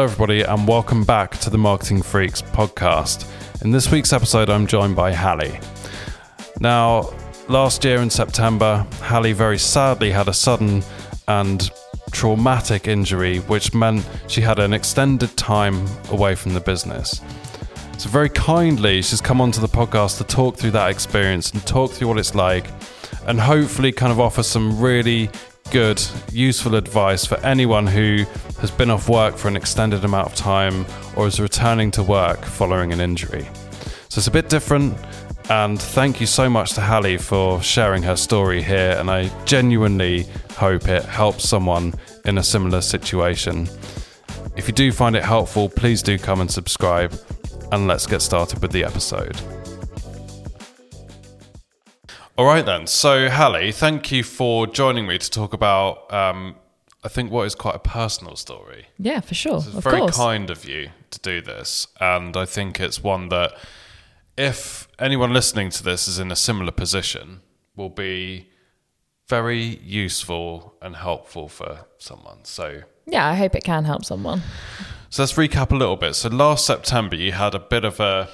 Hello, everybody, and welcome back to the Marketing Freaks podcast. In this week's episode, I'm joined by Halli. Now, last year in September, Halli very sadly had a sudden and traumatic injury, which meant she had an extended time away from the business. So, very kindly, she's come onto the podcast to talk through that experience and talk through what it's like, and hopefully, kind of offer some really good, useful advice for anyone who has been off work for an extended amount of time or is returning to work following an injury. So it's a bit different. And thank you so much to Halli for sharing her story here. And I genuinely hope it helps someone in a similar situation. If you do find it helpful, please do come and subscribe. And let's get started with the episode. All right, then. So, Halli, thank you for joining me to talk about, um, I think, what is quite a personal story. Yeah, for sure. It's of very course. kind of you to do this. And I think it's one that, if anyone listening to this is in a similar position, will be very useful and helpful for someone. So, Yeah, I hope it can help someone. so let's recap a little bit. So, last September, you had a bit of a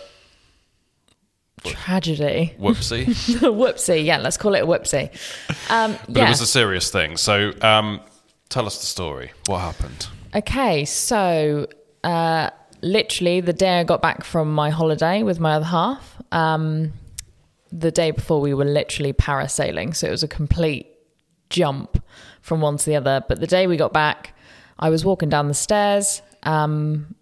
Tragedy. whoopsie. whoopsie. Yeah, let's call it a whoopsie. Um, But yeah. it was a serious thing. So, um, tell us the story. What happened? okay, so uh, literally the day I got back from my holiday with my other half, um, the day before we were literally parasailing. So it was a complete jump from one to the other. But the day we got back, I was walking down the stairs. Um,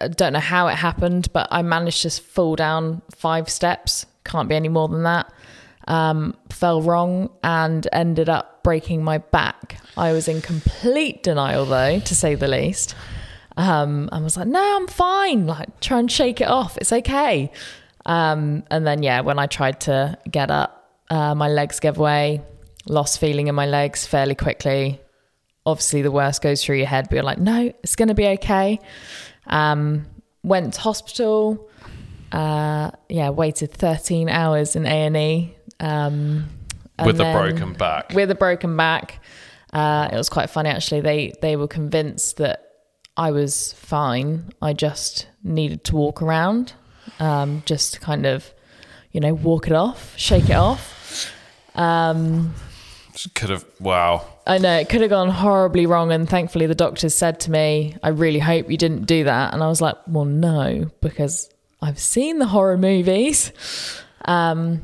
I don't know how it happened, but I managed to fall down five steps. Can't be any more than that. Um, fell wrong and ended up breaking my back. I was in complete denial, though, to say the least. Um, I was like, no, I'm fine. Like, try and shake it off. It's okay. Um, and then, yeah, when I tried to get up, uh, my legs gave way, lost feeling in my legs fairly quickly. Obviously, the worst goes through your head, but you're like, no, it's going to be okay. Um, went to hospital. Uh, yeah, waited 13 hours in A and E. Um, With a broken back. With a broken back. Uh, it was quite funny actually. They they were convinced that I was fine. I just needed to walk around, um, just to kind of, you know, walk it off, shake it off. Um, Could have, wow. I know it could have gone horribly wrong, and thankfully the doctors said to me, "I really hope you didn't do that." And I was like, "Well, no, because I've seen the horror movies." Um,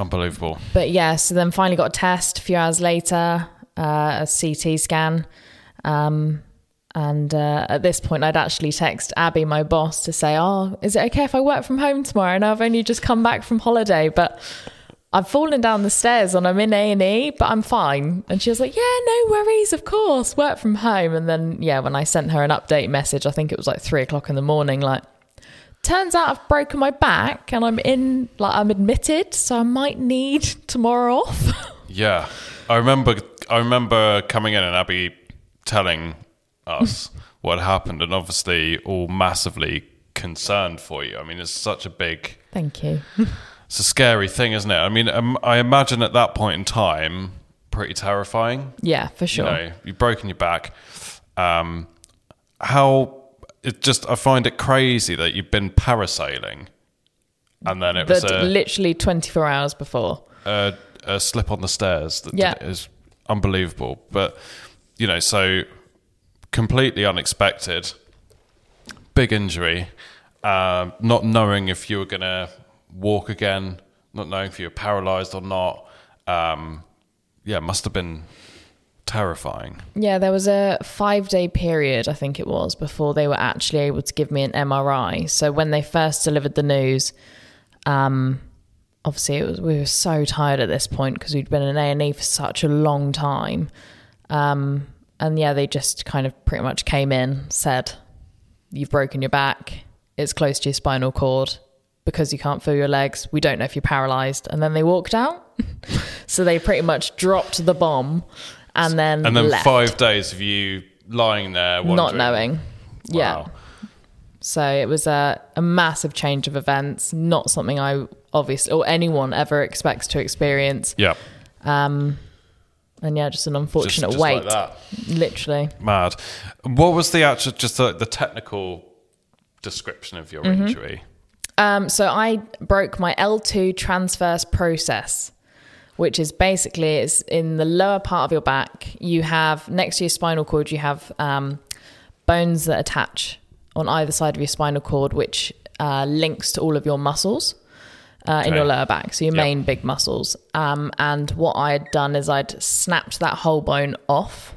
Unbelievable. but yeah, so then finally got a test a few hours later, uh, a CT scan. Um, and uh, at this point, I'd actually text Abby, my boss, to say, "Oh, is it okay if I work from home tomorrow?" And I've only just come back from holiday, but I've fallen down the stairs and I'm in A and E, but I'm fine. And she was like, "Yeah, no worries, of course, work from home." And then yeah, when I sent her an update message, I think it was like three o'clock in the morning, like. Turns out I've broken my back and I'm in, like, I'm admitted, so I might need tomorrow off. Yeah. I remember I remember coming in and Abby telling us what happened and obviously all massively concerned for you. I mean, it's such a big Thank you. it's a scary thing, isn't it? I mean, um, I imagine at that point in time pretty terrifying. Yeah, for sure. You know, you've broken your back. Um, how it just I find it crazy that you've been parasailing and then it was a, literally 24 hours before. a, a slip on the stairs that Yeah. is unbelievable. But you know, so completely unexpected, big injury, um, not knowing if you were going to walk again, not knowing if you were paralyzed or not. Um, yeah, must have been terrifying. Yeah, there was a five day period, I think it was, before they were actually able to give me an MRI. So when they first delivered the news, um, obviously was, we were so tired at this point because we'd been in A and E for such a long time. Um, and yeah, they just kind of pretty much came in, said, "You've broken your back. It's close to your spinal cord." Because you can't feel your legs, we don't know if you're paralyzed. And then they walked out. so they pretty much dropped the bomb and then And then left five days of you lying there, not knowing. Yeah. So it was a, a massive change of events, not something I obviously or anyone ever expects to experience. Yeah. Um, and yeah, just an Just, unfortunate just wait. like that. Literally. Mad. What was the actual, just the, the technical description of your Mm-hmm. injury? Um, so I broke my L2 transverse process, which is basically it's in the lower part of your back. You have next to your spinal cord, you have um, bones that attach on either side of your spinal cord, which uh, links to all of your muscles. Uh, in Okay. your lower back, so your Yep. main big muscles. Um, and what I had done is I'd snapped that whole bone off,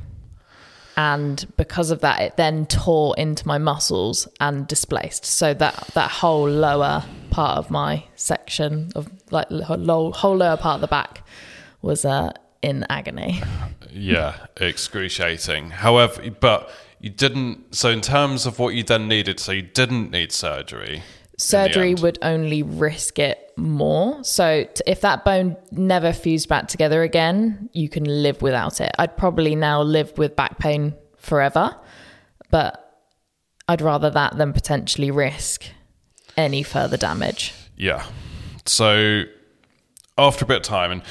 and because of that, it then tore into my muscles and displaced. So that that whole lower part of my section of like whole whole lower part of the back was uh, in agony. Yeah, excruciating. However, but you didn't. So, in terms of what you then needed, so you didn't need surgery. Surgery would only risk it more. So t- if that bone never fused back together again, you can live without it. I'd probably now live with back pain forever, but I'd rather that than potentially risk any further damage. Yeah. So after a bit of time, and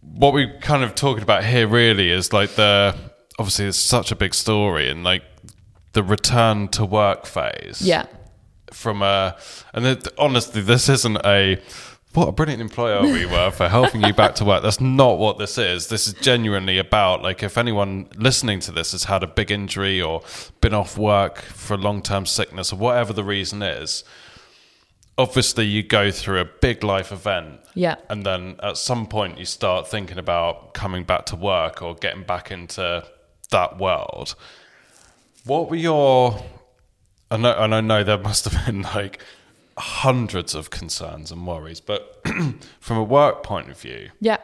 what we're kind of talking about here really is like the obviously it's such a big story and like the return to work phase. Yeah. From a and it, honestly, this isn't a what a brilliant employer we were for helping you back to work. That's not what this is. This is genuinely about like if anyone listening to this has had a big injury or been off work for long term sickness or whatever the reason is, obviously you go through a big life event. Yeah. And then at some point you start thinking about coming back to work or getting back into that world. What were your I know and I know there must have been like hundreds of concerns and worries, but from a work point of view, Yeah.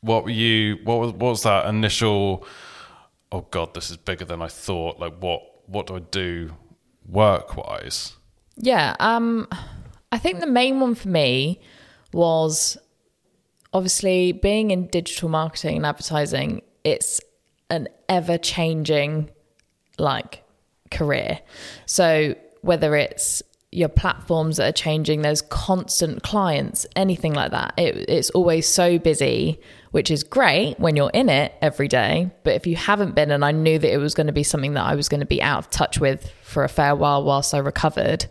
what were you what was what was that initial oh god, this is bigger than I thought, like what what do I do work wise? Yeah. Um, I think the main one for me was obviously being in digital marketing and advertising. It's an ever changing like career. So whether it's your platforms that are changing, there's constant clients, anything like that. It, it's always so busy, which is great when you're in it every day. But if you haven't been, and I knew that it was going to be something that I was going to be out of touch with for a fair while whilst I recovered,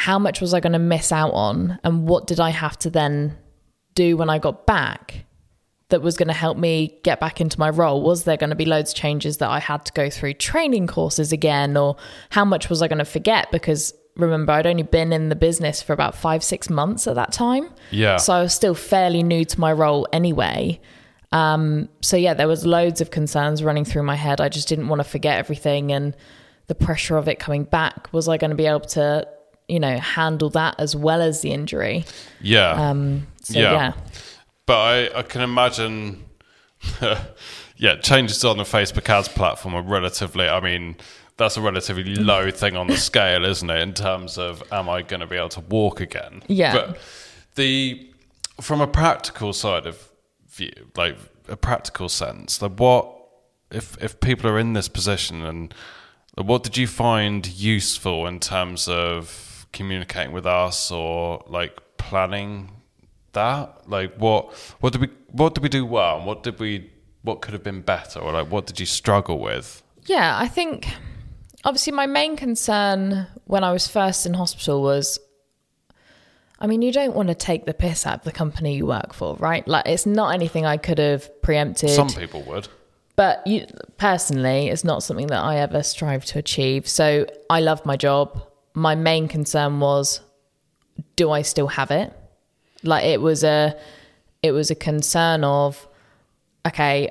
how much was I going to miss out on? And what did I have to then do when I got back that was going to help me get back into my role? Was there going to be loads of changes that I had to go through training courses again? Or how much was I going to forget? Because remember, I'd only been in the business for about five, six months at that time. Yeah. So I was still fairly new to my role anyway. Um, so yeah, there was loads of concerns running through my head. I just didn't want to forget everything and the pressure of it coming back. Was I going to be able to, you know, handle that as well as the injury? Yeah. Um, so Yeah. yeah. But I, I can imagine, yeah, changes on the Facebook ads platform are relatively, I mean, that's a relatively low thing on the scale, isn't it, in terms of am I going to be able to walk again? Yeah. But the, from a practical side of view, like a practical sense, like what, if, if people are in this position and what did you find useful in terms of communicating with us or like planning that? Like what what did we what did we do well and what did we what could have been better or like what did you struggle with? Yeah, I think obviously my main concern when I was first in hospital was I mean, you don't want to take the piss out of the company you work for, right? Like, it's not anything I could have preempted. Some people would. but you, personally, it's not something that I ever strive to achieve. So I love my job. My main concern was, do I still have it? Like it was a, it was a concern of, okay,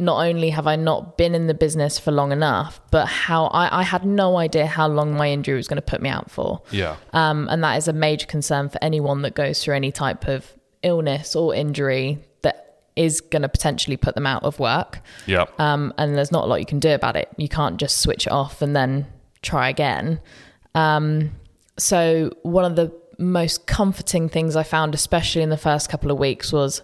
not only have I not been in the business for long enough, but how I, I had no idea how long my injury was going to put me out for. Yeah. Um, and that is a major concern for anyone that goes through any type of illness or injury that is going to potentially put them out of work. Yeah. Um, and there's not a lot you can do about it. You can't just switch it off and then try again. Um, so, one of the most comforting things I found, especially in the first couple of weeks, was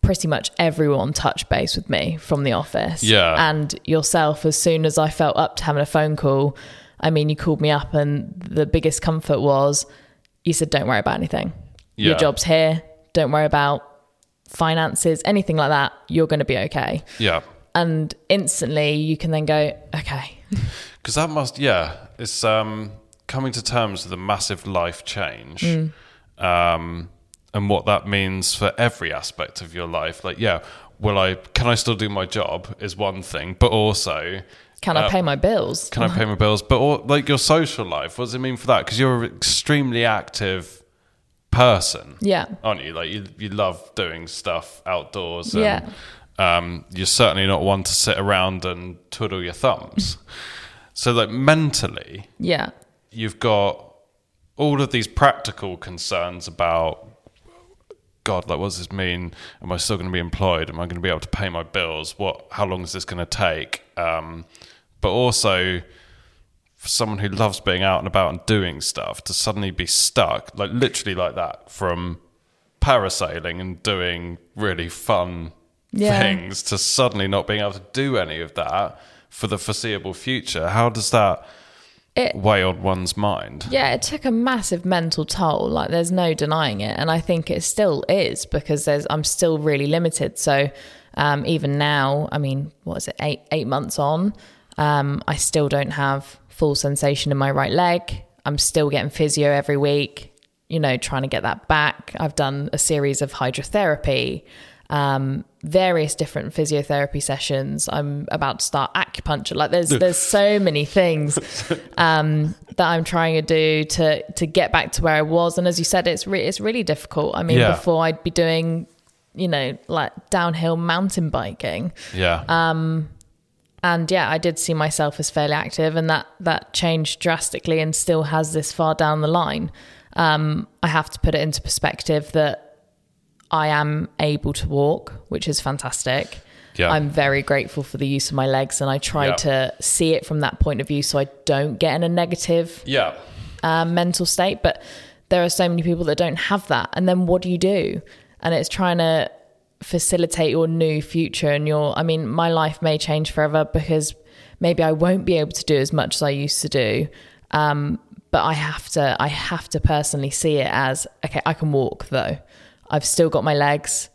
pretty much everyone touched base with me from the office. Yeah. And yourself, as soon as I felt up to having a phone call, I mean, you called me up, and the biggest comfort was you said, Don't worry about anything. Yeah. Your job's here. Don't worry about finances, anything like that, you're going to be okay. Yeah. And instantly you can then go, okay. Because that must, yeah, it's um, coming to terms with a massive life change. Mm. Um, and what that means for every aspect of your life. Like, yeah, will I, can I still do my job is one thing, but also, Can I Uh, pay my bills? can I pay my bills? But like your social life, what does it mean for that? Because you're an extremely active person, Yeah. aren't you? Like you, you love doing stuff outdoors. And, Yeah. Um, you're certainly not one to sit around and twiddle your thumbs. so, like mentally, Yeah. you've got all of these practical concerns about God, like, what does this mean? Am I still going to be employed? Am I going to be able to pay my bills? What? How long is this going to take? Um, but also, for someone who loves being out and about and doing stuff, to suddenly be stuck, like literally like that, from parasailing and doing really fun Yeah. things to suddenly not being able to do any of that for the foreseeable future. How does that It, weigh on one's mind? Yeah, it took a massive mental toll. Like there's no denying it, and I think it still is because there's I'm still really limited. So um, even now, I mean, what is it? Eight eight months on, um, I still don't have full sensation in my right leg. I'm still getting physio every week. You know, trying to get that back. I've done a series of hydrotherapy. Um, various different physiotherapy sessions. I'm about to start acupuncture. Like there's there's so many things um, that I'm trying to do to to get back to where I was. And as you said, it's re- it's really difficult. I mean, Yeah. before I'd be doing, you know, like downhill mountain biking, Yeah. Um, and yeah, I did see myself as fairly active, and that that changed drastically, and still has this far down the line. Um, I have to put it into perspective that I am able to walk, which is fantastic. Yeah. I'm very grateful for the use of my legs, and I try Yeah. to see it from that point of view, so I don't get in a negative yeah. um, mental state. But there are so many people that don't have that. And then what do you do? And it's trying to facilitate your new future and your, I mean, my life may change forever because maybe I won't be able to do as much as I used to do. Um, but I have to, I have to personally see it as, okay, I can walk though. I've still got my legs.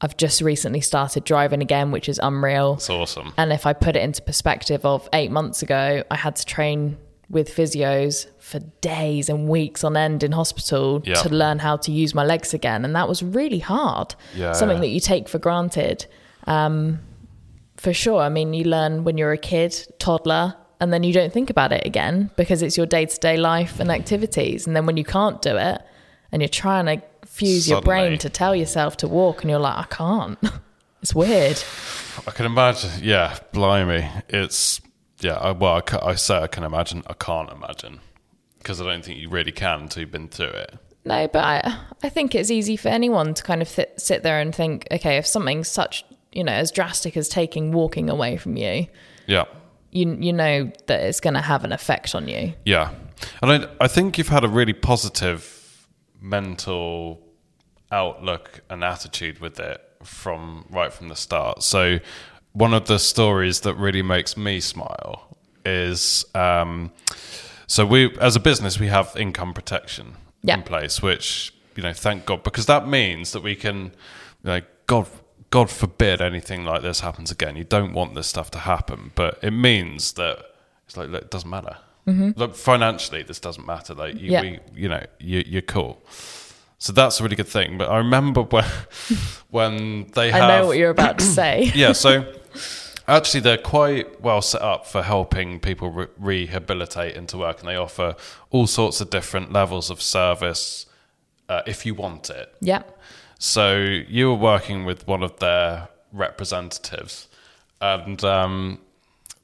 I've just recently started driving again, which is unreal. It's awesome. And if I put it into perspective of eight months ago, I had to train with physios for days and weeks on end in hospital Yeah. to learn how to use my legs again. And that was really hard. Yeah. Something that you take for granted. Um, for sure. I mean, you learn when you're a kid, toddler, and then you don't think about it again because it's your day to day life and activities. And then when you can't do it and you're trying to fuse your brain to tell yourself to walk and you're like, I can't. it's weird. I can imagine. Yeah, blimey. It's yeah. I, well, I, I say I can imagine. I can't imagine because I don't think you really can until you've been through it. No, but I, I think it's easy for anyone to kind of th- sit there and think, okay, if something's such, you know, as drastic as taking walking away from you, Yeah, you you know that it's going to have an effect on you. yeah. And I, I think you've had a really positive mental outlook and attitude with it from right from the start. So one of the stories that really makes me smile is um, so we as a business we have income protection Yeah. in place, which you know thank God because that means that we can like God God forbid anything like this happens again. You don't want this stuff to happen, but it means that it's like look, it doesn't matter. Look, financially, this doesn't matter. Like you, Yeah. we, you know, you, you're cool. So that's a really good thing. But I remember when when they have I know what you're about to say. yeah, so actually, they're quite well set up for helping people re- rehabilitate into work, and they offer all sorts of different levels of service uh, if you want it. yeah. So you were working with one of their representatives, and um,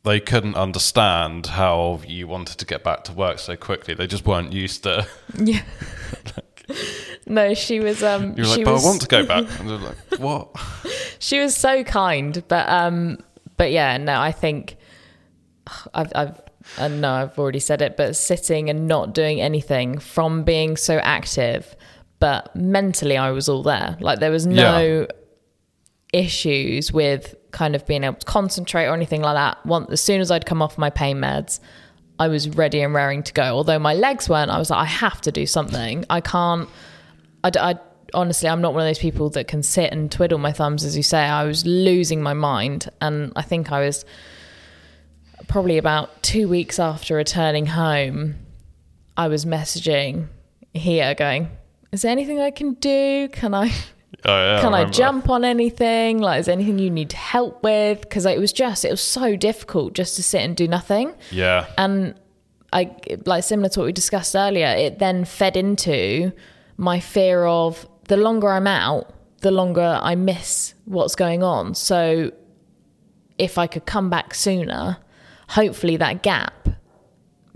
they couldn't understand how you wanted to get back to work so quickly. They just weren't used to. Yeah. no, she was um You were like, "But was I want to go back." And they're like, "What?" she was so kind, but um but yeah, no, I think I've I've I know I've already said it, but sitting and not doing anything from being so active, but mentally I was all there. Like there was no issues with kind of being able to concentrate or anything like that. Once as soon as I'd come off my pain meds, I was ready and raring to go. Although my legs weren't, I was like, I have to do something. I can't. I honestly, I'm not one of those people that can sit and twiddle my thumbs, as you say. I was losing my mind, and I think I was probably about two weeks after returning home. I was messaging here, going, "Is there anything I can do? Can I?" Oh, yeah, can I, remember. jump on anything? Like, is there anything you need help with? Because it was just, it was so difficult just to sit and do nothing. Yeah. And I, like, similar to what we discussed earlier, it then fed into my fear of the longer I'm out, the longer I miss what's going on. So if I could come back sooner, hopefully that gap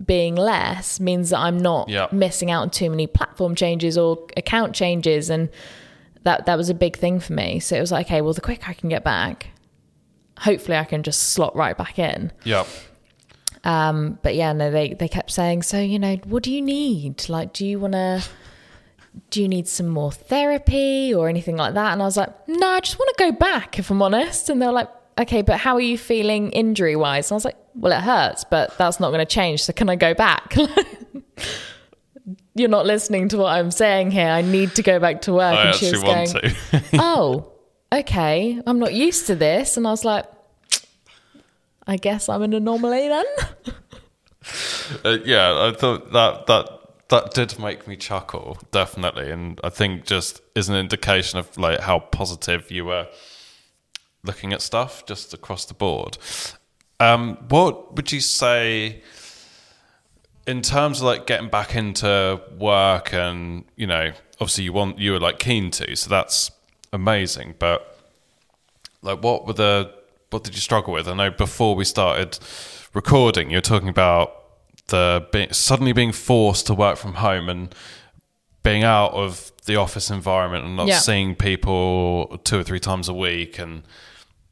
being less means that I'm not Yeah. missing out on too many platform changes or account changes and that that was a big thing for me. So it was like, okay, well the quicker I can get back, hopefully I can just slot right back in. Yeah. Um, but yeah, no, they they kept saying, so you know, what do you need? Like, do you want to? Do you need some more therapy or anything like that? And I was like, no, I just want to go back, if I'm honest. And they were like, okay, but how are you feeling injury wise? And I was like, well, it hurts, but that's not going to change. So can I go back? You're not listening to what I'm saying here. I need to go back to work. I and she was want going, to. oh, okay, I'm not used to this. And I was like, I guess I'm an anomaly then. Uh, yeah, I thought that that that did make me chuckle definitely, and I think just is an indication of like how positive you were looking at stuff just across the board. Um, what would you say in terms of like getting back into work and you know obviously you want you were like keen to, so that's amazing, but like what were the what did you struggle with? I know before we started recording, you were talking about the being, suddenly being forced to work from home and being out of the office environment and not Yeah. seeing people two or three times a week, and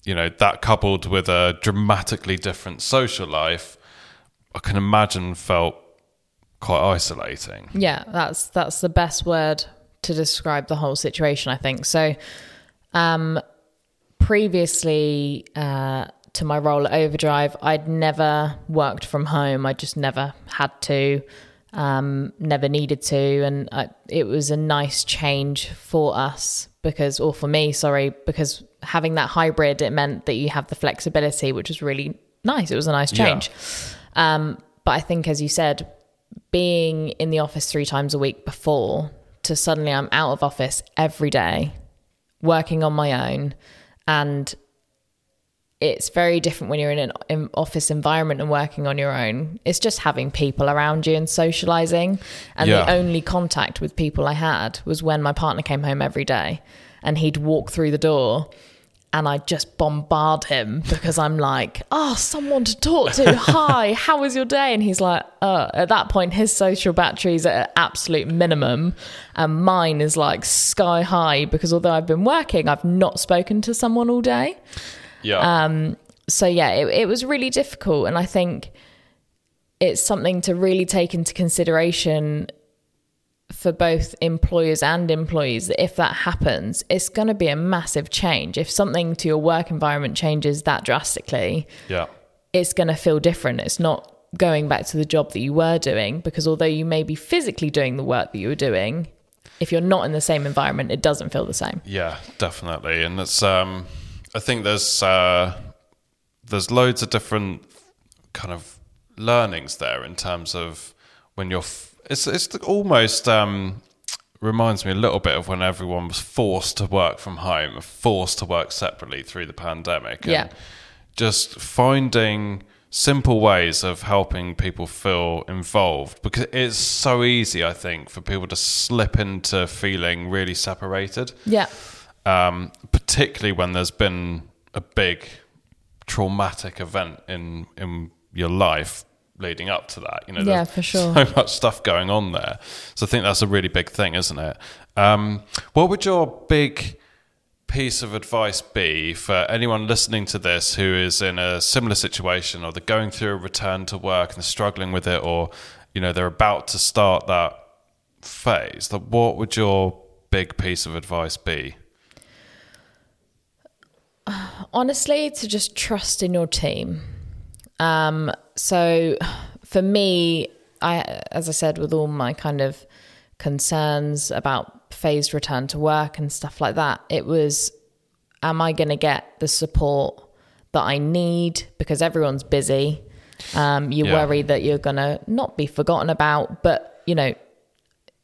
you know that coupled with a dramatically different social life, I can imagine felt quite isolating. Yeah, that's that's the best word to describe the whole situation. I think so. Um, previously uh, to my role at Overdrive, I'd never worked from home. I just never had to, um, never needed to, and I, it was a nice change for us because, or for me, sorry, because having that hybrid, it meant that you have the flexibility, which was really nice. It was a nice Yeah. Um, but I think, as you said, being in the office three times a week before to suddenly I'm out of office every day, working on my own, and it's very different when you're in an office environment and working on your own. It's just having people around you and socializing. And Yeah. the only contact with people I had was when my partner came home every day and he'd walk through the door and I'd just bombard him because I'm like, oh, someone to talk to. Hi, how was your day? And he's like, uh, at that point, his social battery's at an absolute minimum. And mine is like sky high because although I've been working, I've not spoken to someone all day Yeah, Um. so yeah, it, it was really difficult, and I think it's something to really take into consideration for both employers and employees that if that happens, it's going to be a massive change. If something to your work environment changes that drastically, yeah, it's going to feel different. It's not going back to the job that you were doing because although you may be physically doing the work that you were doing, if you're not in the same environment, it doesn't feel the same. yeah, definitely. And it's um, I think there's uh, there's loads of different kind of learnings there in terms of when you're. F- it's it's almost um, reminds me a little bit of when everyone was forced to work from home, forced to work separately through the pandemic. and Yeah. Just finding simple ways of helping people feel involved because it's so easy, I think, for people to slip into feeling really separated Yeah. um, particularly when there's been a big traumatic event in in your life leading up to that. You know, Yeah, for sure. so much stuff going on there. So I think that's a really big thing, isn't it? Um, what would your big piece of advice be for anyone listening to this who is in a similar situation or they're going through a return to work and they're struggling with it or you know they're about to start that phase like what would your big piece of advice be honestly to just trust in your team um so for me i as i said with all my kind of concerns about phased return to work and stuff like that. It was, am I going to get the support that I need because everyone's busy? Um, you Yeah. worry that you're going to not be forgotten about, but you know,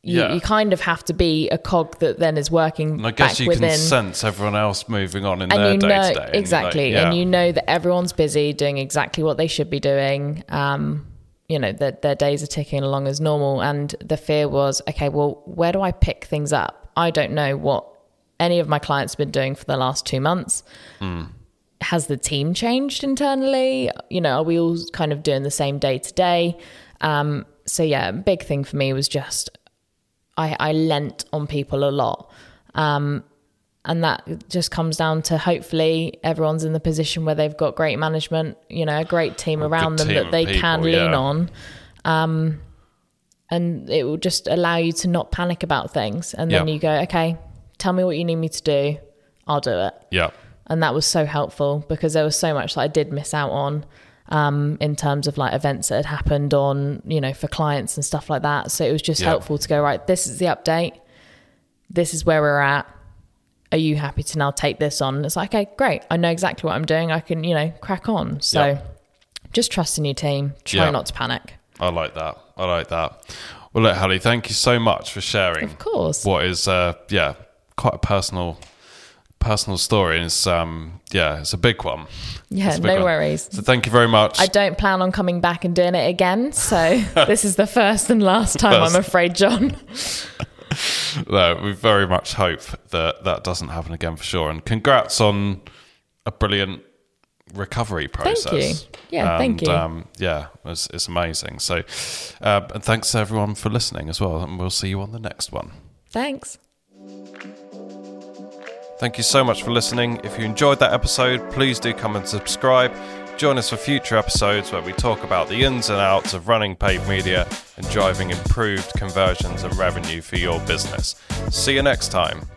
you, Yeah. you kind of have to be a cog that then is working And I guess you within can sense everyone else moving on in and their you day to day. and exactly like, yeah. and you know that everyone's busy doing exactly what they should be doing um you know that their days are ticking along as normal and the fear was okay well where do i pick things up i don't know what any of my clients have been doing for the last two months Hmm. has the team changed internally you know are we all kind of doing the same day to day um so yeah big thing for me was just I, I lent on people a lot. Um, and that just comes down to hopefully everyone's in the position where they've got great management, you know, a great team A around them team that they people, can lean yeah. on. Um, and it will just allow you to not panic about things. And then Yeah. you go, okay, tell me what you need me to do. I'll do it. yeah. And that was so helpful because there was so much that I did miss out on um, in terms of like events that had happened on, you know, for clients and stuff like that. So it was just Yeah. helpful to go, right, this is the update. This is where we're at. Are you happy to now take this on? It's like, okay, great. I know exactly what I'm doing. I can, you know, crack on. So Yeah. just trust in your team. Try Yeah. not to panic. I like that. I like that. Well, look, Halli, thank you so much for sharing. Of course. What is, uh, yeah, quite a personal, personal story. And it's, um, yeah, it's a big one. Yeah, big no one. worries. So thank you very much. I don't plan on coming back and doing it again. So this is the first and last time, First. I'm afraid, Jon. no, we very much hope that that doesn't happen again for sure. And congrats on a brilliant recovery process. Thank you. Yeah, thank And, you. Um, yeah, it's, it's amazing. So, uh, and thanks to everyone for listening as well. And we'll see you on the next one. Thanks. Thank you so much for listening. If you enjoyed that episode, please do come and subscribe. Join us for future episodes where we talk about the ins and outs of running paid media and driving improved conversions and revenue for your business. See you next time.